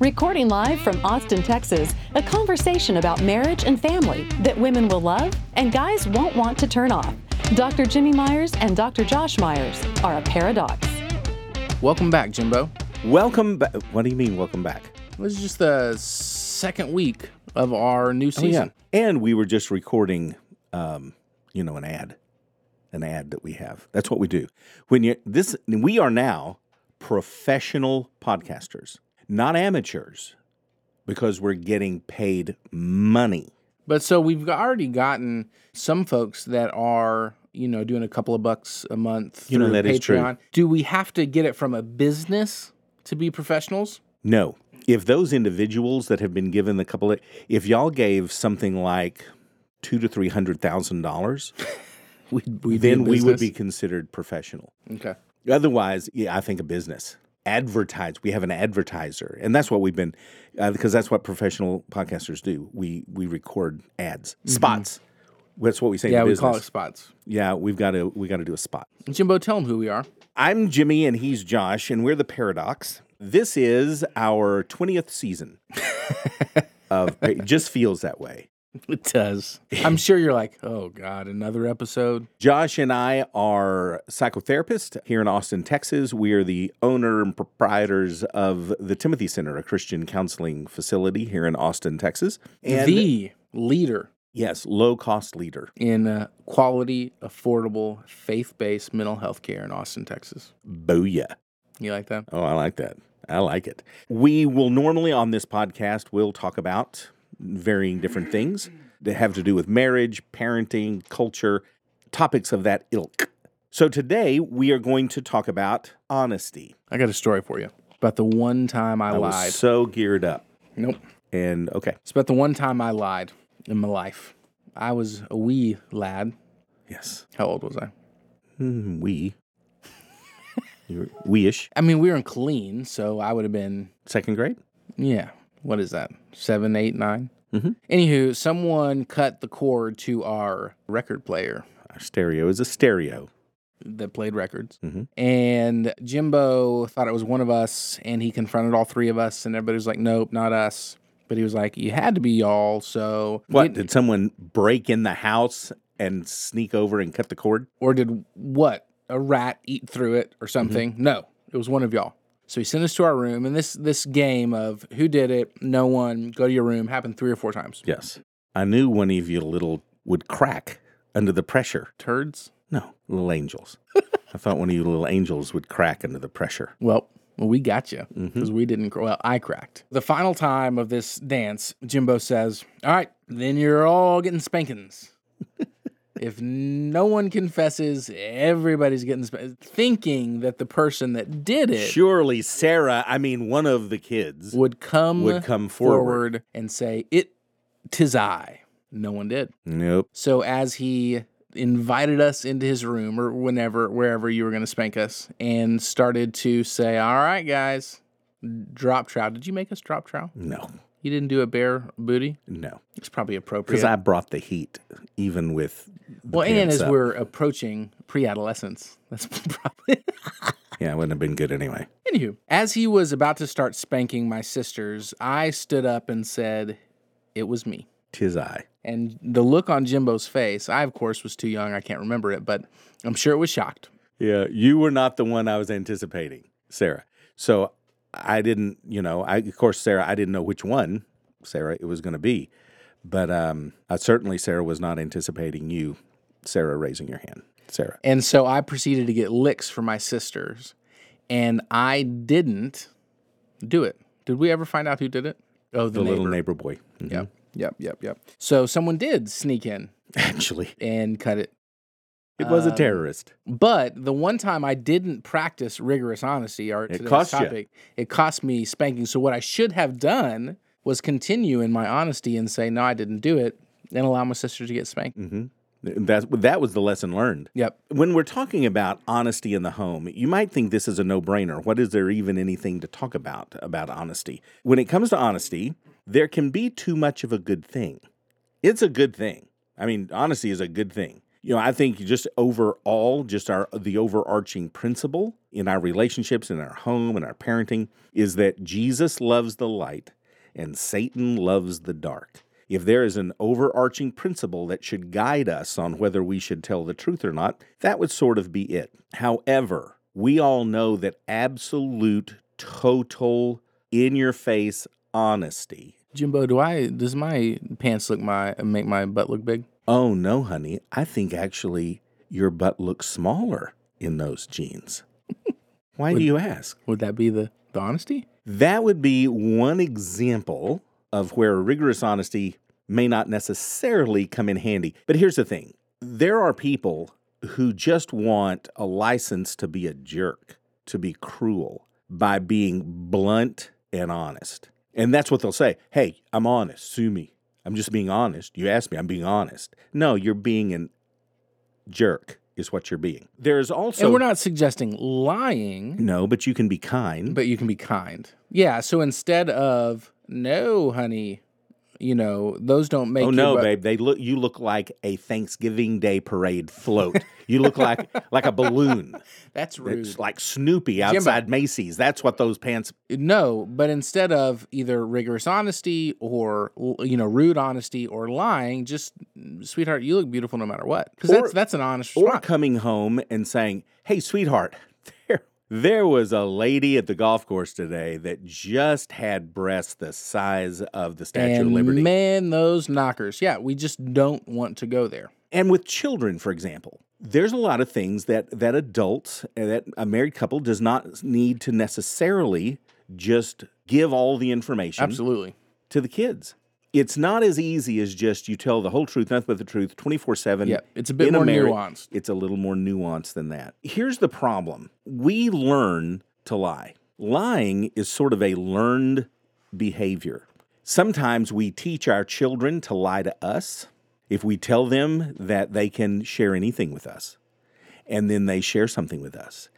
Recording live from Austin, Texas, a conversation about marriage and family that women will love and guys won't want to turn off. Dr. Jimmy Myers and Dr. Josh Myers are a paradox. Welcome back, Jimbo. Welcome back. What do you mean, welcome back? This is just the second week of our new season. Oh, yeah. And we were just recording, um, you know, an ad, an ad that we have. That's what we do. When you this, we are now professional podcasters, not amateurs, because we're getting paid money. But so we've already gotten some folks that are, you know, doing a couple of bucks a month You know, through that is true. Patreon. Do we have to get it from a business to be professionals? No, if those individuals that have been given the couple of, if y'all gave something like two to three hundred thousand dollars, We'd, we'd then we would be considered professional. okay. Otherwise, yeah, I think a business advertise. We have an advertiser, and that's what we've been uh, because that's what professional podcasters do. We we record ads, spots. That's what we say. Mm-hmm. Yeah, in we business. call it spots. Yeah, we've got to we got to do a spot. Jimbo, tell them who we are. I'm Jimmy, and he's Josh, and we're the Paradox. This is our twentieth season. of it just feels that way. It does. I'm sure you're like, oh God, another episode. Josh and I are psychotherapists here in Austin, Texas. We are the owner and proprietors of the Timothy Center, a Christian counseling facility here in Austin, Texas. And the leader yes, low cost leader. in uh, quality, affordable, faith based mental health care in Austin, Texas. Booyah. You like that? Oh, I like that. I like it. We will normally on this podcast we'll talk about varying different things that have to do with marriage, parenting, culture, topics of that ilk. So today we are going to talk about honesty. I got a story for you about the one time I, I was lied. so geared up. Nope. And okay, It's about the one time I lied in my life. I was a wee lad. yes, How old was I? Mm, we, You're we-ish, I mean, we were in clean, so I would have been, second grade. yeah, what is that? Seven, eight, nine? Mhm. Anywho, someone cut the cord to our record player Our stereo is a stereo. that played records. Mhm. And Jimbo thought it was one of us, and he confronted all three of us, and everybody was like, nope, not us. But he was like, you had to be y'all, so. What Did- did someone break in the house and sneak over and cut the cord? or did what? A rat eat through it or something? No, it was one of y'all. So he sent us to our room, and this this game of who did it, no one, go to your room, happened three or four times. Yes, I knew one of you little would crack under the pressure. Turds. No, little angels. I thought one of you little angels would crack under the pressure. Well, well, we got you mm-hmm. because we didn't. Well, I cracked. The final time of this dance, Jimbo says, "All right, then you're all getting spankings." if no one confesses, everybody's getting sp- thinking that the person that did it Surely, Sarah, I mean, one of the kids. would come Would come forward. and say, "It, tis I." No one did. Nope. So as he invited us into his room or whenever, wherever you were going to spank us, and started to say, "All right, guys, drop trow." Did you make us drop trow? No. You didn't do a bare booty. No. It's probably appropriate. Because I brought the heat, even with. Well, and as up. we're approaching pre-adolescence, that's probably. Yeah, it wouldn't have been good anyway. Anywho, as he was about to start spanking my sisters, I stood up and said, "It was me." Tis I. And the look on Jimbo's face, I of course was too young, I can't remember it, but I'm sure it was shocked. Yeah, you were not the one I was anticipating, Sarah. So I didn't, you know, I of course, Sarah, I didn't know which one, Sarah, it was going to be, but um, I certainly Sarah was not anticipating you, Sarah, raising your hand, Sarah. And so I proceeded to get licks for my sisters, and I didn't do it. Did we ever find out who did it? Oh, the, The neighbor. little neighbor boy. Mhm. Yep, yep, yep, yep. So someone did sneak in Actually, and cut it. It was a Um, terrorist. But the one time I didn't practice rigorous honesty, or It cost topic, it cost me spanking. So what I should have done was continue in my honesty and say, no, I didn't do it, and allow my sister to get spanked. That, that was the lesson learned. Yep. When we're talking about honesty in the home, you might think this is a no brainer. What is there even anything to talk about about honesty? When it comes to honesty, there can be too much of a good thing. It's a good thing. I mean, honesty is a good thing. You know, I think just overall, just our the overarching principle in our relationships, in our home, in our parenting, is that Jesus loves the light and Satan loves the dark. If there is an overarching principle that should guide us on whether we should tell the truth or not, that would sort of be it. However, we all know that absolute, total, in your face honesty. Jimbo, do I does my pants look my make my butt look big? Oh, no, honey. I think actually your butt looks smaller in those jeans. Why do you ask? Would that be the, the honesty? That would be one example of where rigorous honesty may not necessarily come in handy. But here's the thing there are people who just want a license to be a jerk, to be cruel, by being blunt and honest. And that's what they'll say Hey, I'm honest, sue me. I'm just being honest. You asked me, I'm being honest. No, you're being a jerk, is what you're being. There's also. and we're not suggesting lying, No, but you can be kind. but you can be kind. Yeah. So instead of no, honey, you know those don't oh, make. Oh no, butt- babe! They look. You look like a Thanksgiving Day parade float. You look like like a balloon. That's rude. It's like Snoopy outside Macy's. That's what those pants. No, but instead of either rigorous honesty or you know rude honesty or lying, just sweetheart, you look beautiful no matter what. Because that's that's an honest Or response. coming home and saying, "Hey, sweetheart, there was a lady at the golf course today that just had breasts the size of the Statue and of Liberty." man, those knockers. Yeah, we just don't want to go there. And with children, for example, there's a lot of things that that adults uh, that a married couple does not need to necessarily just give all the information Absolutely. to the kids. It's not as easy as just you tell the whole truth, nothing but the truth, 24 7. Yeah, it's a bit more nuanced. It's a little more nuanced than that. Here's the problem we learn to lie. Lying is sort of a learned behavior. Sometimes we teach our children to lie to us if we tell them that they can share anything with us, and then they share something with us,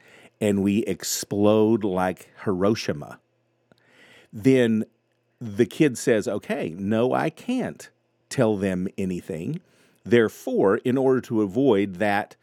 and we explode like Hiroshima. Then the kid says, okay, no, I can't tell them anything. Therefore, in order to avoid that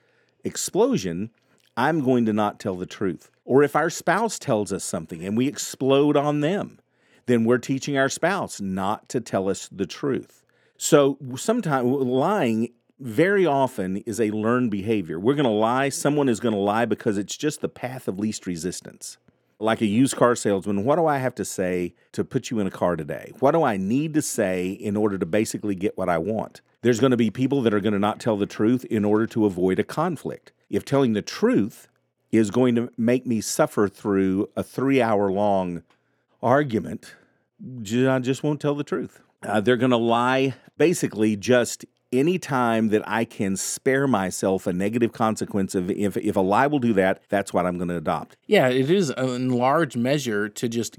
explosion, I'm going to not tell the truth. Or if our spouse tells us something and we explode on them, then we're teaching our spouse not to tell us the truth. So sometimes lying very often is a learned behavior. We're going to lie, someone is going to lie because it's just the path of least resistance like a used car salesman, what do I have to say to put you in a car today? What do I need to say in order to basically get what I want? There's going to be people that are going to not tell the truth in order to avoid a conflict. If telling the truth is going to make me suffer through a three hour long argument, I just won't tell the truth. Uh, they're going to lie basically just any time that I can spare myself a negative consequence of if, if a lie will do that, that's what I'm going to adopt. Yeah, it is in large measure to just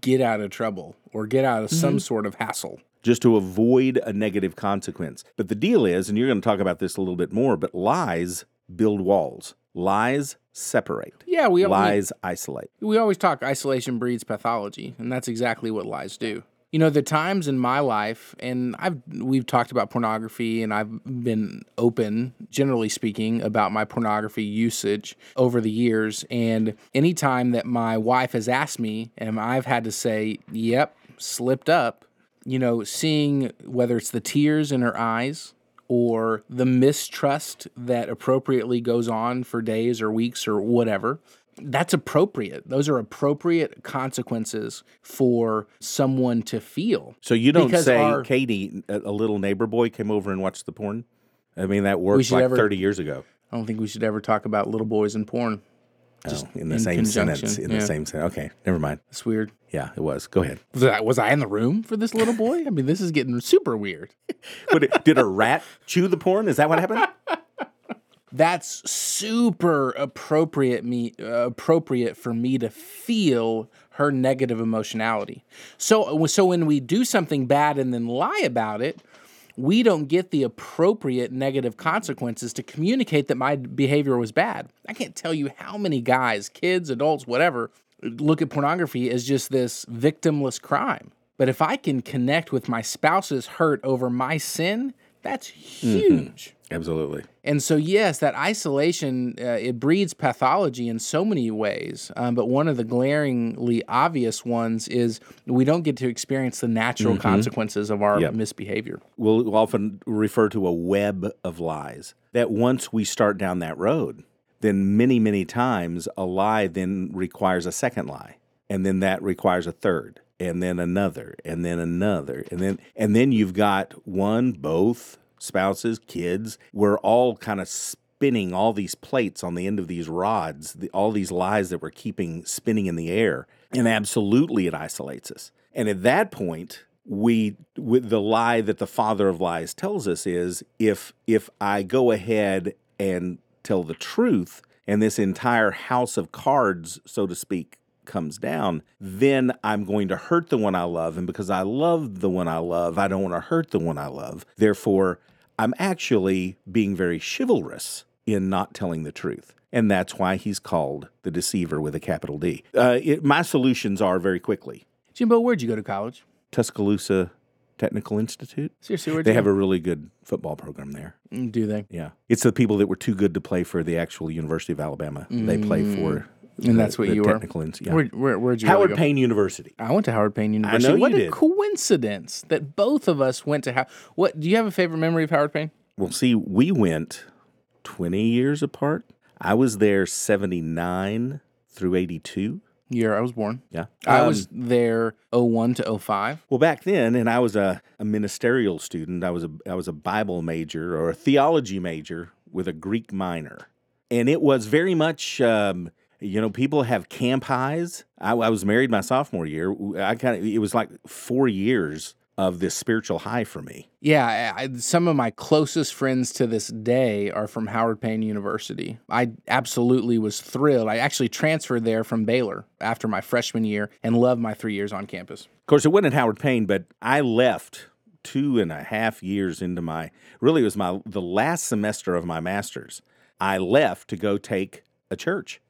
get out of trouble or get out of mm-hmm. some sort of hassle. just to avoid a negative consequence. But the deal is, and you're going to talk about this a little bit more, but lies build walls. Lies separate. Yeah, we we- lies isolate. We always talk isolation breeds pathology, and that's exactly what lies do. You know, the times in my life, and I've we've talked about pornography, and I've been open, generally speaking, about my pornography usage over the years. And anytime that my wife has asked me, and I've had to say, "Yep, slipped up," you know, seeing whether it's the tears in her eyes or the mistrust that appropriately goes on for days or weeks or whatever that's appropriate. Those are appropriate consequences for someone to feel. So you don't Because say, our- Katie, a, little neighbor boy came over and watched the porn? I mean, that worked like ever- 30 years ago. I don't think we should ever talk about little boys and porn. Oh, in the in same sentence. In yeah. the same sentence. Okay, never mind. It's weird. Yeah, it was. Go ahead. Was I, was I in the room for this little boy? I mean, this is getting super weird. But it- did a rat chew the porn? Is that what happened? That's super appropriate me uh, appropriate for me to feel her negative emotionality. So so when we do something bad and then lie about it, we don't get the appropriate negative consequences to communicate that my behavior was bad. I can't tell you how many guys, kids, adults, whatever, look at pornography as just this victimless crime. But if I can connect with my spouse's hurt over my sin, that's huge. Absolutely. And so, yes, that isolation uh, it breeds pathology in so many ways. Um, but one of the glaringly obvious ones is we don't get to experience the natural consequences of our Yep. misbehavior. We'll often refer to a web of lies. That once we start down that road, then many, many times a lie then requires a second lie. And then that requires a third, and then another, and then another. And then and then you've got one, both spouses, kids. We're all kind of spinning all these plates on the end of these rods, the, all these lies that we're keeping spinning in the air. And absolutely it isolates us. And at that point, we with the lie that the father of lies tells us is if if I go ahead and tell the truth and this entire house of cards so to speak comes down then I'm going to hurt the one I love and because I love the one I love I don't want to hurt the one I love therefore I'm actually being very chivalrous in not telling the truth and that's why he's called the deceiver with a capital D. Uh, it, my solutions are very quickly Jimbo, where'd you go to college? Tuscaloosa Technical Institute. Seriously, where'd They you have go? a really good football program there. Mm, Do they? Yeah. It's the people that were too good to play for the actual University of Alabama. They play for And that's what the you were? technical ins- yeah. Where, where, where'd you really Howard go? Payne University. I went to Howard Payne University. know you what a did. coincidence that both of us went to How. What do you have a favorite memory of Howard Payne? Well, see, we went 20 years apart. I was there 79 through 82. Year I was born. Yeah. I Um, was there 01 to 05. Well, back then, and I was a, a ministerial student. I was a I was a Bible major or a theology major with a Greek minor, and it was very much. Um, you know, people have camp highs. I, I was married my sophomore year. I kind of it was like four years of this spiritual high for me. Yeah, I, some of my closest friends to this day are from Howard Payne University. I absolutely was thrilled. I actually transferred there from Baylor after my freshman year and loved my three years on campus. Of course, it wasn't at Howard Payne, but I left two and a half years into my really it was my the last semester of my master's. I left to go take a church.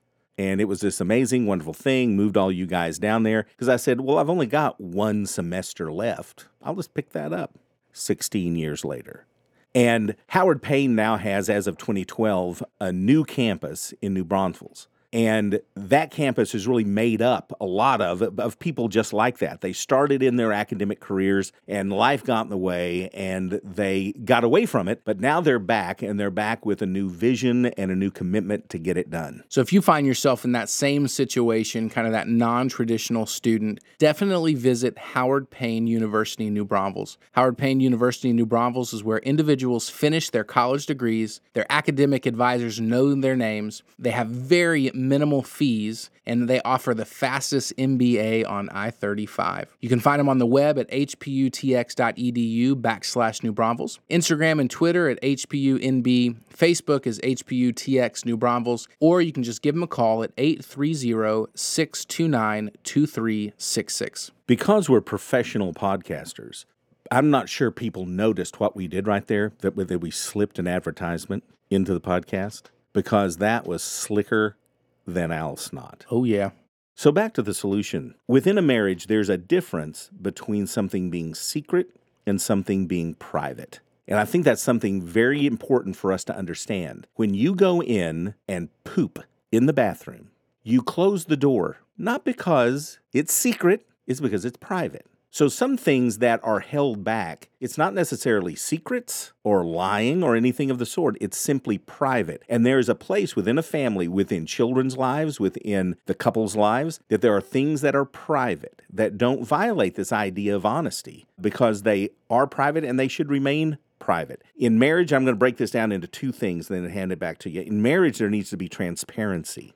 And it was this amazing, wonderful thing. Moved all you guys down there because I said, Well, I've only got one semester left. I'll just pick that up 16 years later. And Howard Payne now has, as of 2012, a new campus in New Braunfels. And that campus is really made up a lot of of people just like that. They started in their academic careers and life got in the way and they got away from it, but now they're back and they're back with a new vision and a new commitment to get it done. So if you find yourself in that same situation, kind of that non-traditional student, definitely visit Howard Payne University in New Braunfels. Howard Payne University in New Braunfels is where individuals finish their college degrees, their academic advisors know their names, they have very minimal fees, and they offer the fastest MBA on I-35. You can find them on the web at hputx.edu backslash New Braunfels, Instagram and Twitter at HPUNB, Facebook is HPUTX New Braunfels, or you can just give them a call at 830-629-2366. Because we're professional podcasters, I'm not sure people noticed what we did right there, that, that we slipped an advertisement into the podcast, because that was slicker than owl not. Oh yeah. So back to the solution. Within a marriage, there's a difference between something being secret and something being private. And I think that's something very important for us to understand. When you go in and poop in the bathroom, you close the door, not because it's secret, it's because it's private. So, some things that are held back, it's not necessarily secrets or lying or anything of the sort. It's simply private. And there's a place within a family, within children's lives, within the couple's lives, that there are things that are private that don't violate this idea of honesty because they are private and they should remain private. In marriage, I'm going to break this down into two things, then hand it back to you. In marriage, there needs to be transparency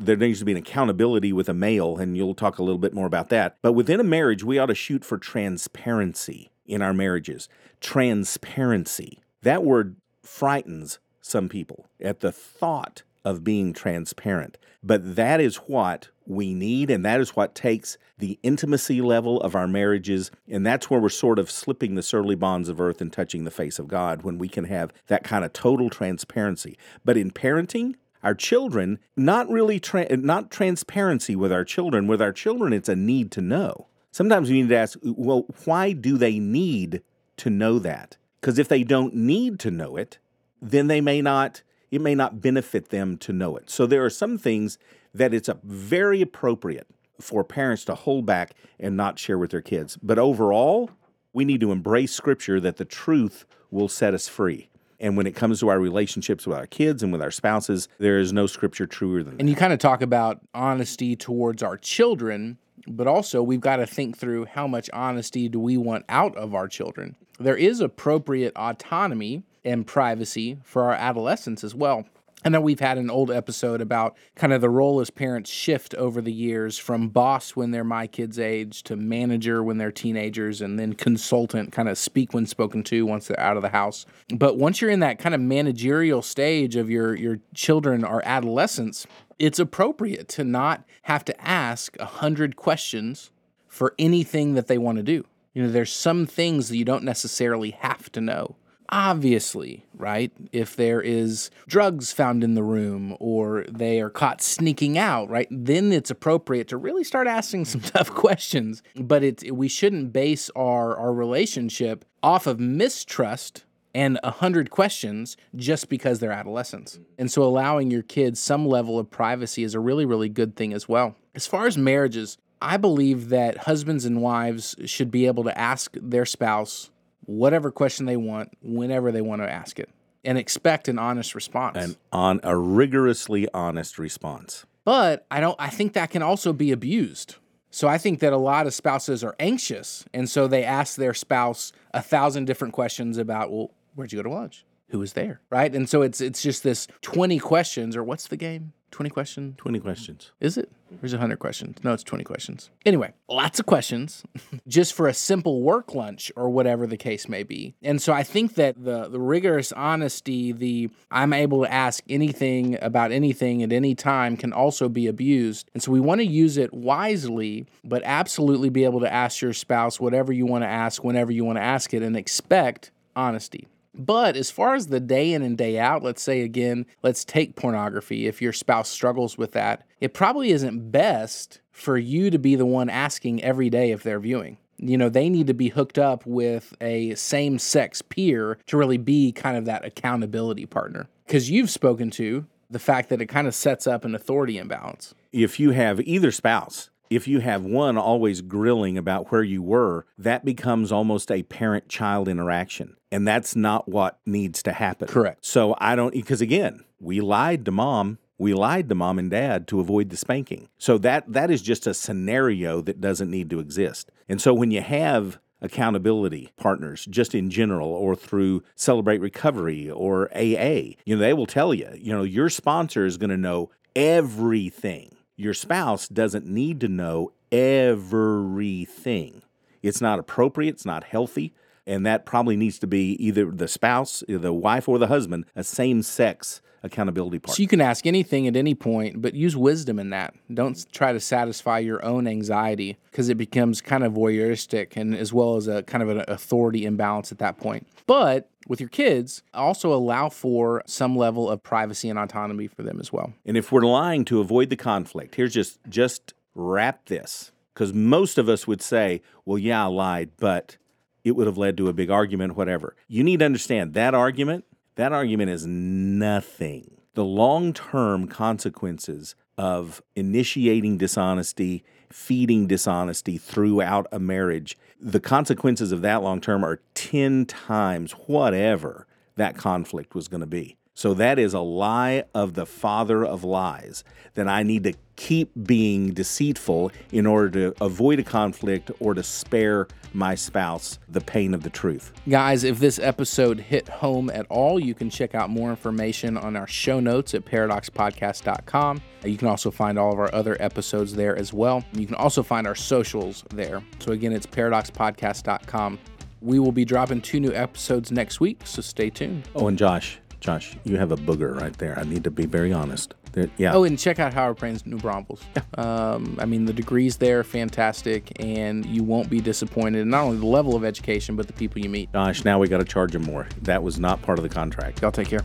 there needs to be an accountability with a male, and you'll talk a little bit more about that. But within a marriage, we ought to shoot for transparency in our marriages. Transparency. That word frightens some people at the thought of being transparent. But that is what we need, and that is what takes the intimacy level of our marriages. And that's where we're sort of slipping the surly bonds of earth and touching the face of God when we can have that kind of total transparency. But in parenting, our children, not really tra- not transparency with our children. With our children, it's a need to know. Sometimes we need to ask, well, why do they need to know that? Because if they don't need to know it, then they may not it may not benefit them to know it. So there are some things that it's very appropriate for parents to hold back and not share with their kids. But overall, we need to embrace scripture that the truth will set us free. And when it comes to our relationships with our kids and with our spouses, there is no scripture truer than that. And you kind of talk about honesty towards our children, but also we've got to think through how much honesty do we want out of our children. There is appropriate autonomy and privacy for our adolescents as well. I know we've had an old episode about kind of the role as parents shift over the years from boss when they're my kids' age to manager when they're teenagers and then consultant, kind of speak when spoken to once they're out of the house. But once you're in that kind of managerial stage of your your children are adolescents, it's appropriate to not have to ask a hundred questions for anything that they want to do. You know, there's some things that you don't necessarily have to know obviously, right? If there is drugs found in the room or they are caught sneaking out, right? Then it's appropriate to really start asking some tough questions. But it we shouldn't base our our relationship off of mistrust and a hundred questions just because they're adolescents. And so allowing your kids some level of privacy is a really, really good thing as well. As far as marriages, I believe that husbands and wives should be able to ask their spouse whatever question they want whenever they want to ask it and expect an honest response. And on a rigorously honest response. But I don't I think that can also be abused. So I think that a lot of spouses are anxious and so they ask their spouse a thousand different questions about, well, where'd you go to lunch? Who was there? Right? And so it's it's just this 20 questions or what's the game? 20 questions? 20 questions. Is it? There's 100 questions. No, it's 20 questions. Anyway, lots of questions just for a simple work lunch or whatever the case may be. And so I think that the, the rigorous honesty, the I'm able to ask anything about anything at any time can also be abused. And so we want to use it wisely, but absolutely be able to ask your spouse whatever you want to ask whenever you want to ask it and expect honesty. But as far as the day in and day out, let's say again, let's take pornography. If your spouse struggles with that, it probably isn't best for you to be the one asking every day if they're viewing. You know, they need to be hooked up with a same sex peer to really be kind of that accountability partner. Because you've spoken to the fact that it kind of sets up an authority imbalance. If you have either spouse if you have one always grilling about where you were, that becomes almost a parent child interaction. And that's not what needs to happen. Correct. So I don't, because again, we lied to mom. We lied to mom and dad to avoid the spanking. So that that is just a scenario that doesn't need to exist. And so when you have accountability partners just in general or through Celebrate Recovery or AA, you know, they will tell you, you know, your sponsor is going to know everything your spouse doesn't need to know everything. It's not appropriate, it's not healthy, and that probably needs to be either the spouse, the wife, or the husband, a same sex accountability partner. So you can ask anything at any point, but use wisdom in that. Don't try to satisfy your own anxiety because it becomes kind of voyeuristic and as well as a kind of an authority imbalance at that point. But with your kids, also allow for some level of privacy and autonomy for them as well. And if we're lying to avoid the conflict, here's just just wrap this because most of us would say, "Well, yeah, I lied, but it would have led to a big argument, whatever." You need to understand that argument that argument is nothing. The long term consequences of initiating dishonesty, feeding dishonesty throughout a marriage, the consequences of that long term are 10 times whatever that conflict was going to be. So that is a lie of the father of lies that I need to keep being deceitful in order to avoid a conflict or to spare my spouse the pain of the truth. Guys, if this episode hit home at all, you can check out more information on our show notes at paradoxpodcast.com. You can also find all of our other episodes there as well. You can also find our socials there. So again, it's paradoxpodcast.com. We will be dropping two new episodes next week, so stay tuned. Oh, and Josh, Josh, you have a booger right there. I need to be very honest. There, yeah. Oh, and check out Howard Payne's New Braunfels. Um, I mean, the degrees there are fantastic, and you won't be disappointed. Not only the level of education, but the people you meet. Josh, now we got to charge him more. That was not part of the contract. Y'all take care.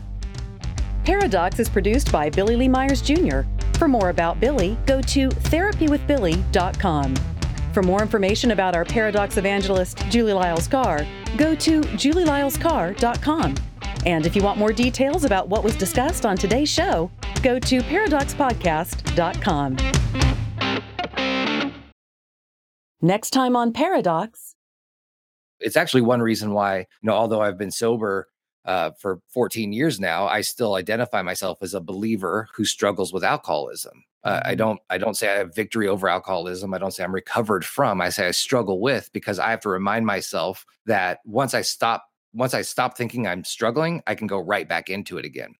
Paradox is produced by Billy Lee Myers Jr. For more about Billy, go to therapywithbilly.com. For more information about our Paradox evangelist, Julie Lyles Carr, go to julielylescarr.com. And if you want more details about what was discussed on today's show, go to paradoxpodcast.com. Next time on Paradox. It's actually one reason why, you know, although I've been sober uh, for 14 years now, I still identify myself as a believer who struggles with alcoholism. Uh, I don't I don't say I have victory over alcoholism. I don't say I'm recovered from. I say I struggle with because I have to remind myself that once I stop once I stop thinking I'm struggling, I can go right back into it again.